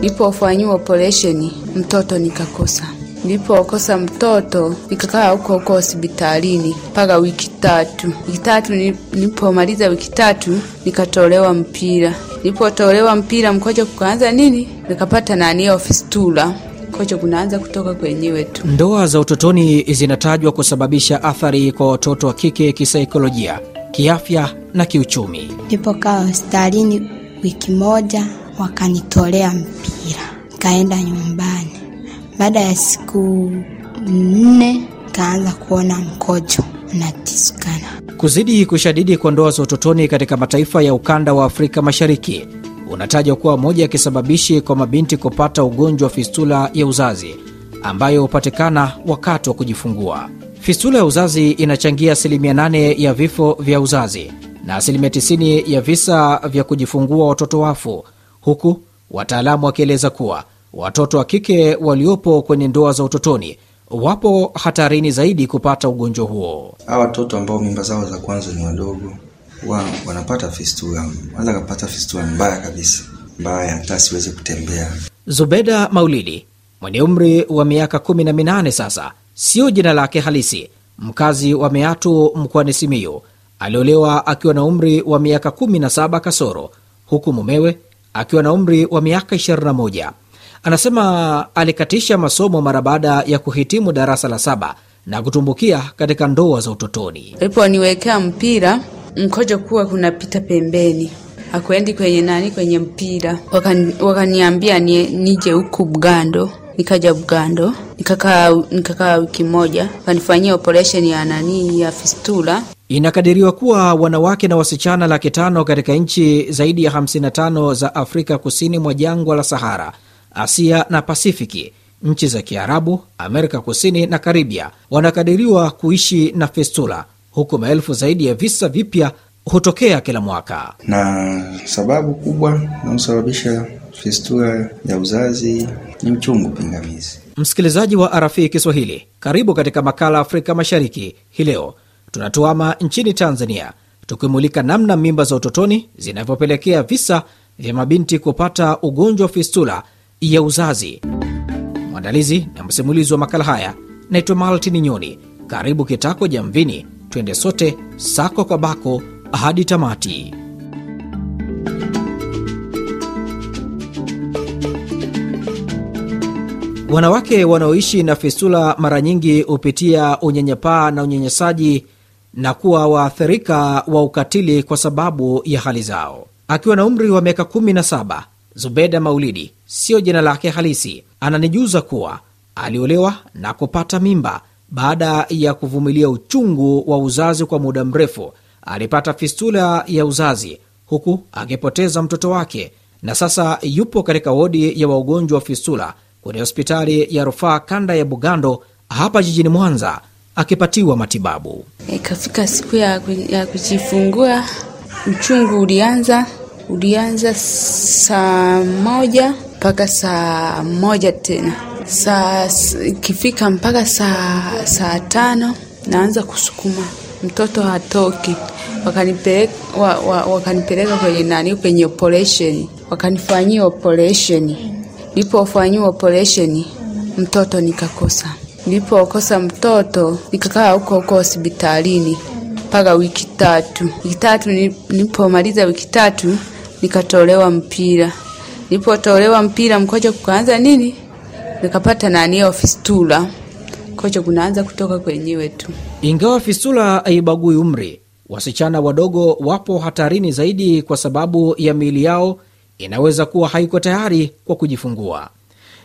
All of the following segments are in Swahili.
Nilipofanyiwa operesheni mtoto nikakosa. Nilipokosa mtoto nikakaa huko huko hospitalini mpaka wiki tatu. Wiki tatu nilipomaliza wiki tatu nikatolewa mpira. Nilipotolewa mpira mkojo kukaanza nini, nikapata nani fistula kocho kunaanza kutoka kwenyewe tu. Ndoa za utotoni zinatajwa kusababisha athari kwa watoto wa kike kisaikolojia, kiafya na kiuchumi. Nilipokaa hospitalini wiki moja, wakanitolea mpira, nikaenda nyumbani. Baada ya siku nne, nikaanza kuona mkojo unatisukana. Kuzidi kushadidi kwa ndoa za utotoni katika mataifa ya ukanda wa Afrika Mashariki unatajwa kuwa moja ya kisababishi kwa mabinti kupata ugonjwa wa fistula ya uzazi ambayo hupatikana wakati wa kujifungua. Fistula ya uzazi inachangia asilimia 8 ya vifo vya uzazi na asilimia 90 ya visa vya kujifungua watoto wafu, huku wataalamu wakieleza kuwa watoto wa kike waliopo kwenye ndoa za utotoni wapo hatarini zaidi kupata ugonjwa huo. Hawa watoto ambao mimba zao za kwanza ni wadogo wa, wanapata fistula, wanaweza kupata fistula mbaya kabisa, mbaya hata siwezi kutembea. Zubeda Maulidi mwenye umri wa miaka 18 sasa, sio jina lake halisi, mkazi wa Meatu mkoani Simiyu, aliolewa akiwa na umri wa miaka 17 kasoro, huku mumewe akiwa na umri wa miaka 21. Anasema alikatisha masomo mara baada ya kuhitimu darasa la saba na kutumbukia katika ndoa za utotoni. Aliponiwekea mpira mkojo kuwa kunapita pembeni, akuendi kwenye nani, kwenye mpira. Wakaniambia waka nije huku Bugando, nikaja Bugando nikakaa wiki moja, wakanifanyia operesheni ya nani ya fistula. Inakadiriwa kuwa wanawake na wasichana laki tano katika nchi zaidi ya 55 za Afrika kusini mwa jangwa la Sahara, Asia na Pasifiki, nchi za Kiarabu, Amerika Kusini na Karibia wanakadiriwa kuishi na fistula huku maelfu zaidi ya visa vipya hutokea kila mwaka. Na sababu kubwa inayosababisha fistula ya uzazi ni uchungu pingamizi. Msikilizaji wa RFI Kiswahili, karibu katika makala Afrika Mashariki. Hii leo tunatuama nchini Tanzania, tukimulika namna mimba za utotoni zinavyopelekea visa vya mabinti kupata ugonjwa wa fistula ya uzazi. Mwandalizi na msimulizi wa makala haya naitwa Maltini Nyoni. Karibu kitako Jamvini, twende sote sako kwa bako hadi tamati. Wanawake wanaoishi na fistula mara nyingi hupitia unyanyapaa na unyanyasaji na kuwa waathirika wa ukatili kwa sababu ya hali zao. Akiwa na umri wa miaka 17, Zubeda Maulidi, siyo jina lake halisi, ananijuza kuwa aliolewa na kupata mimba baada ya kuvumilia uchungu wa uzazi kwa muda mrefu. Alipata fistula ya uzazi huku akipoteza mtoto wake, na sasa yupo katika wodi ya wagonjwa wa fistula kwenye hospitali ya rufaa kanda ya Bugando hapa jijini Mwanza akipatiwa matibabu. Ikafika siku ya, ya kujifungua, uchungu ulianza ulianza saa moja mpaka saa moja tena saa ikifika mpaka saa saa tano naanza kusukuma mtoto hatoki. Wakanipeleka wa, wa, kwenye nani, kwenye operation, wakanifanyia operation. Nilipofanyiwa operation mtoto nikakosa. Nilipokosa mtoto nikakaa huko huko hospitalini mpaka wiki tatu. Wiki tatu nilipomaliza wiki tatu nikatolewa mpira. Nilipotolewa mpira mkojo kukaanza nini nikapata nani fistula, kocho kunaanza kutoka kwenyewe tu. Ingawa fistula haibagui umri, wasichana wadogo wapo hatarini zaidi kwa sababu ya miili yao inaweza kuwa haiko tayari kwa kujifungua.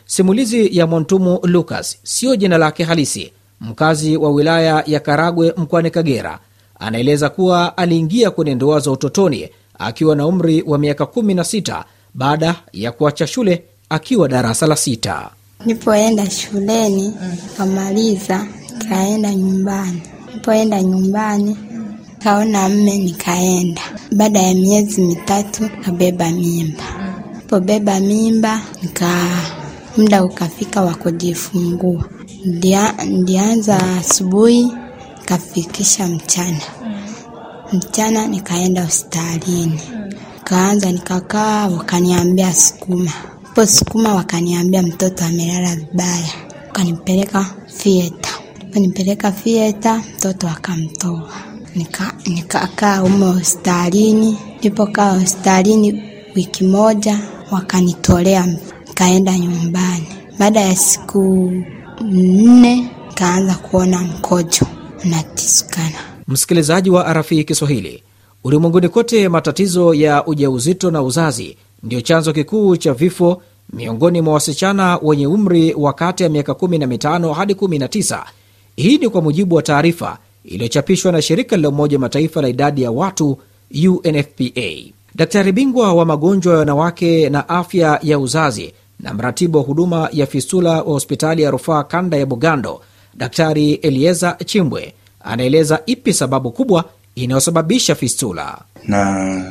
Simulizi ya Montumu Lucas, siyo jina lake halisi, mkazi wa wilaya ya Karagwe mkoani Kagera, anaeleza kuwa aliingia kwenye ndoa za utotoni akiwa na umri wa miaka 16 baada ya kuacha shule akiwa darasa la sita. Nipoenda shuleni kamaliza, kaenda nyumbani. Nipoenda nyumbani kaona mme, nikaenda. Baada ya miezi mitatu kabeba mimba. Nipobeba mimba nika muda ukafika wa kujifungua, ndianza asubuhi kafikisha mchana. Mchana nikaenda hospitalini, kaanza nikakaa, wakaniambia sukuma po sukuma, wakaniambia mtoto amelala vibaya, wakanipeleka fieta. Wakanipeleka fieta, mtoto akamtoa, nika nikakaa humo hospitalini. Nilipokaa hospitalini wiki moja, wakanitolea, nikaenda nyumbani. Baada ya siku nne, kaanza kuona mkojo unatisikana. Msikilizaji wa RFI Kiswahili, ulimwenguni kote matatizo ya ujauzito na uzazi ndiyo chanzo kikuu cha vifo miongoni mwa wasichana wenye umri wa kati ya miaka 15 hadi 19. Hii ni kwa mujibu wa taarifa iliyochapishwa na shirika la Umoja Mataifa la idadi ya watu UNFPA. Daktari bingwa wa magonjwa ya wanawake na afya ya uzazi na mratibu wa huduma ya fistula wa hospitali ya rufaa kanda ya Bugando, Daktari Elieza Chimbwe anaeleza ipi sababu kubwa inayosababisha fistula. na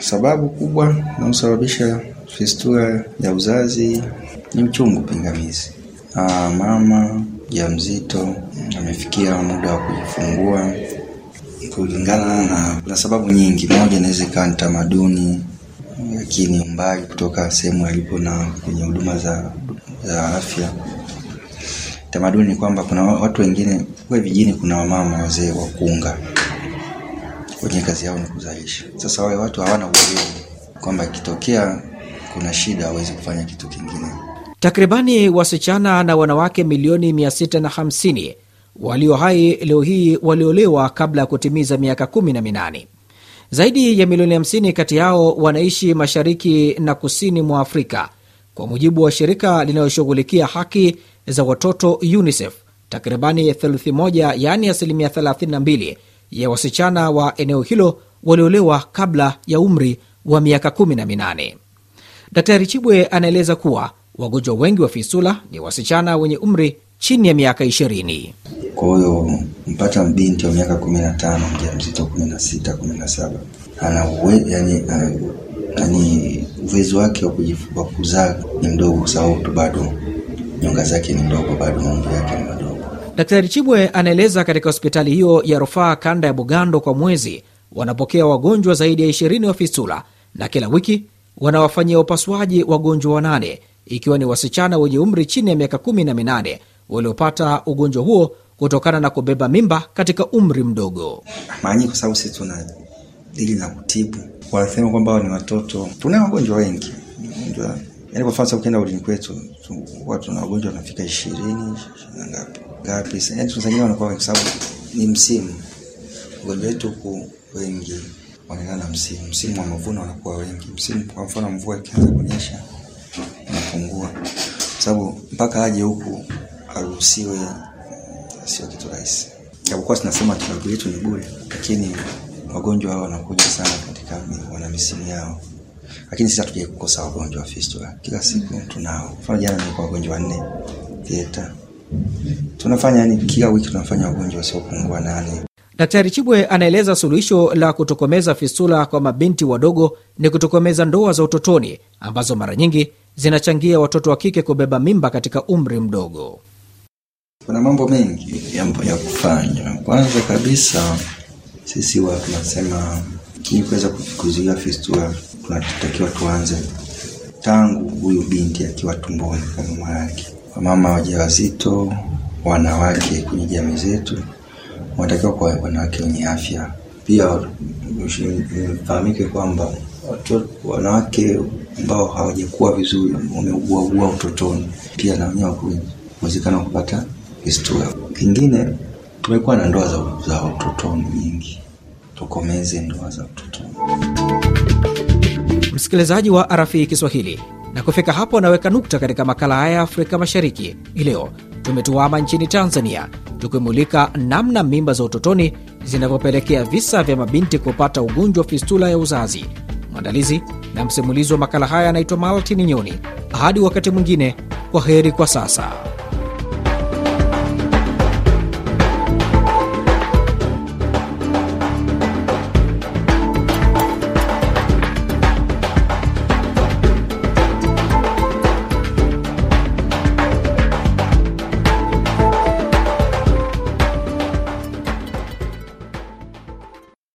sababu kubwa inayosababisha fistula ya uzazi ni mchungu pingamizi. Aa, mama mjamzito amefikia muda wa kujifungua, kulingana na kuna sababu nyingi. Moja inaweza ikawa ni tamaduni, lakini umbali kutoka sehemu alipo na kwenye huduma za, za afya. Tamaduni ni kwamba kuna watu wengine kule vijijini, kuna wamama wazee wakunga kwenye wenye kazi yao ni kuzalisha. Sasa wale watu hawana uelewa kwamba ikitokea kuna shida hawezi kufanya kitu kingine. Takribani wasichana na wanawake milioni 650 walio hai leo hii waliolewa kabla ya kutimiza miaka 18. Zaidi ya milioni 50 kati yao wanaishi mashariki na kusini mwa Afrika, kwa mujibu wa shirika linaloshughulikia haki za watoto UNICEF. Takribani theluthi moja, yaani asilimia 32 ya wasichana wa eneo hilo waliolewa kabla ya umri wa miaka 18. Daktari Chibwe anaeleza kuwa wagonjwa wengi wa fistula ni wasichana wenye umri chini ya miaka 20. Kwa hiyo mpata binti wa miaka kumi na tano mjamzito kumi na sita kumi na saba ana yani, yani uwezo wake wa kuzaa ni mdogo, kwa sababu tu bado nyonga zake ni ndogo, bado maumbo yake ni madogo. Daktari Chibwe anaeleza katika hospitali hiyo ya rufaa kanda ya Bugando kwa mwezi wanapokea wagonjwa zaidi ya 20 wa fistula na kila wiki wanawafanyia upasuaji wagonjwa wanane ikiwa ni wasichana wenye umri chini ya miaka 18 waliopata ugonjwa huo kutokana na kubeba mimba katika umri mdogo. Mara kwa sababu sisi tuna dili na kutibu, wanasema kwamba ni watoto. Tuna wagonjwa wengi Wagonjwa- yaani kwa mfano ukienda udini kwetu tu- watu tuna wagonjwa wanafika ishirini na ngapi ngapi, yaani tunasajili wanakuwa wengi sababu ni msimu. Wagonjwa wetu huku wengi wanaendana na msimu, msimu wa mavuno wanakuwa wengi. Msimu kwa mfano mvua ikianza kunyesha inapungua, sababu mpaka aje huku aruhusiwe, sio kitu rahisi. Japokuwa tunasema tibabu yetu ni bure, lakini wagonjwa hao wanakuja sana katika wana misimu yao, lakini sisi hatujai kukosa wagonjwa wa fistula. Kila siku tunao. Mfano jana nilikuwa wagonjwa wanne theater. Tunafanya yani, kila wiki tunafanya wagonjwa wasiopungua nane. Daktari Chibwe anaeleza suluhisho la kutokomeza fistula kwa mabinti wadogo ni kutokomeza ndoa za utotoni ambazo mara nyingi zinachangia watoto wa kike kubeba mimba katika umri mdogo. Kuna mambo mengi ya, ya kufanya. Kwanza kabisa sisi huwa tunasema ili kuweza kuzuia fistula tunatakiwa tuanze tangu huyu binti akiwa tumboni kwa mama yake. Wamama wajawazito, wanawake kwenye jamii zetu wanatakiwa kwa wanawake wenye afya. Pia ifahamike kwamba wanawake ambao hawajakuwa vizuri wameuguaugua utotoni, pia na wenyewe wa kupata fistula. Kingine, tumekuwa na ndoa za, za utotoni nyingi, tukomeze ndoa za utotoni. Msikilizaji wa RFI Kiswahili, na kufika hapo anaweka nukta katika makala haya ya Afrika Mashariki. Hii leo tumetuama nchini Tanzania, tukimulika namna mimba za utotoni zinavyopelekea visa vya mabinti kupata ugonjwa wa fistula ya uzazi. Mwandalizi na msimulizi wa makala haya anaitwa Maltin Nyoni. Hadi wakati mwingine, kwa heri kwa sasa.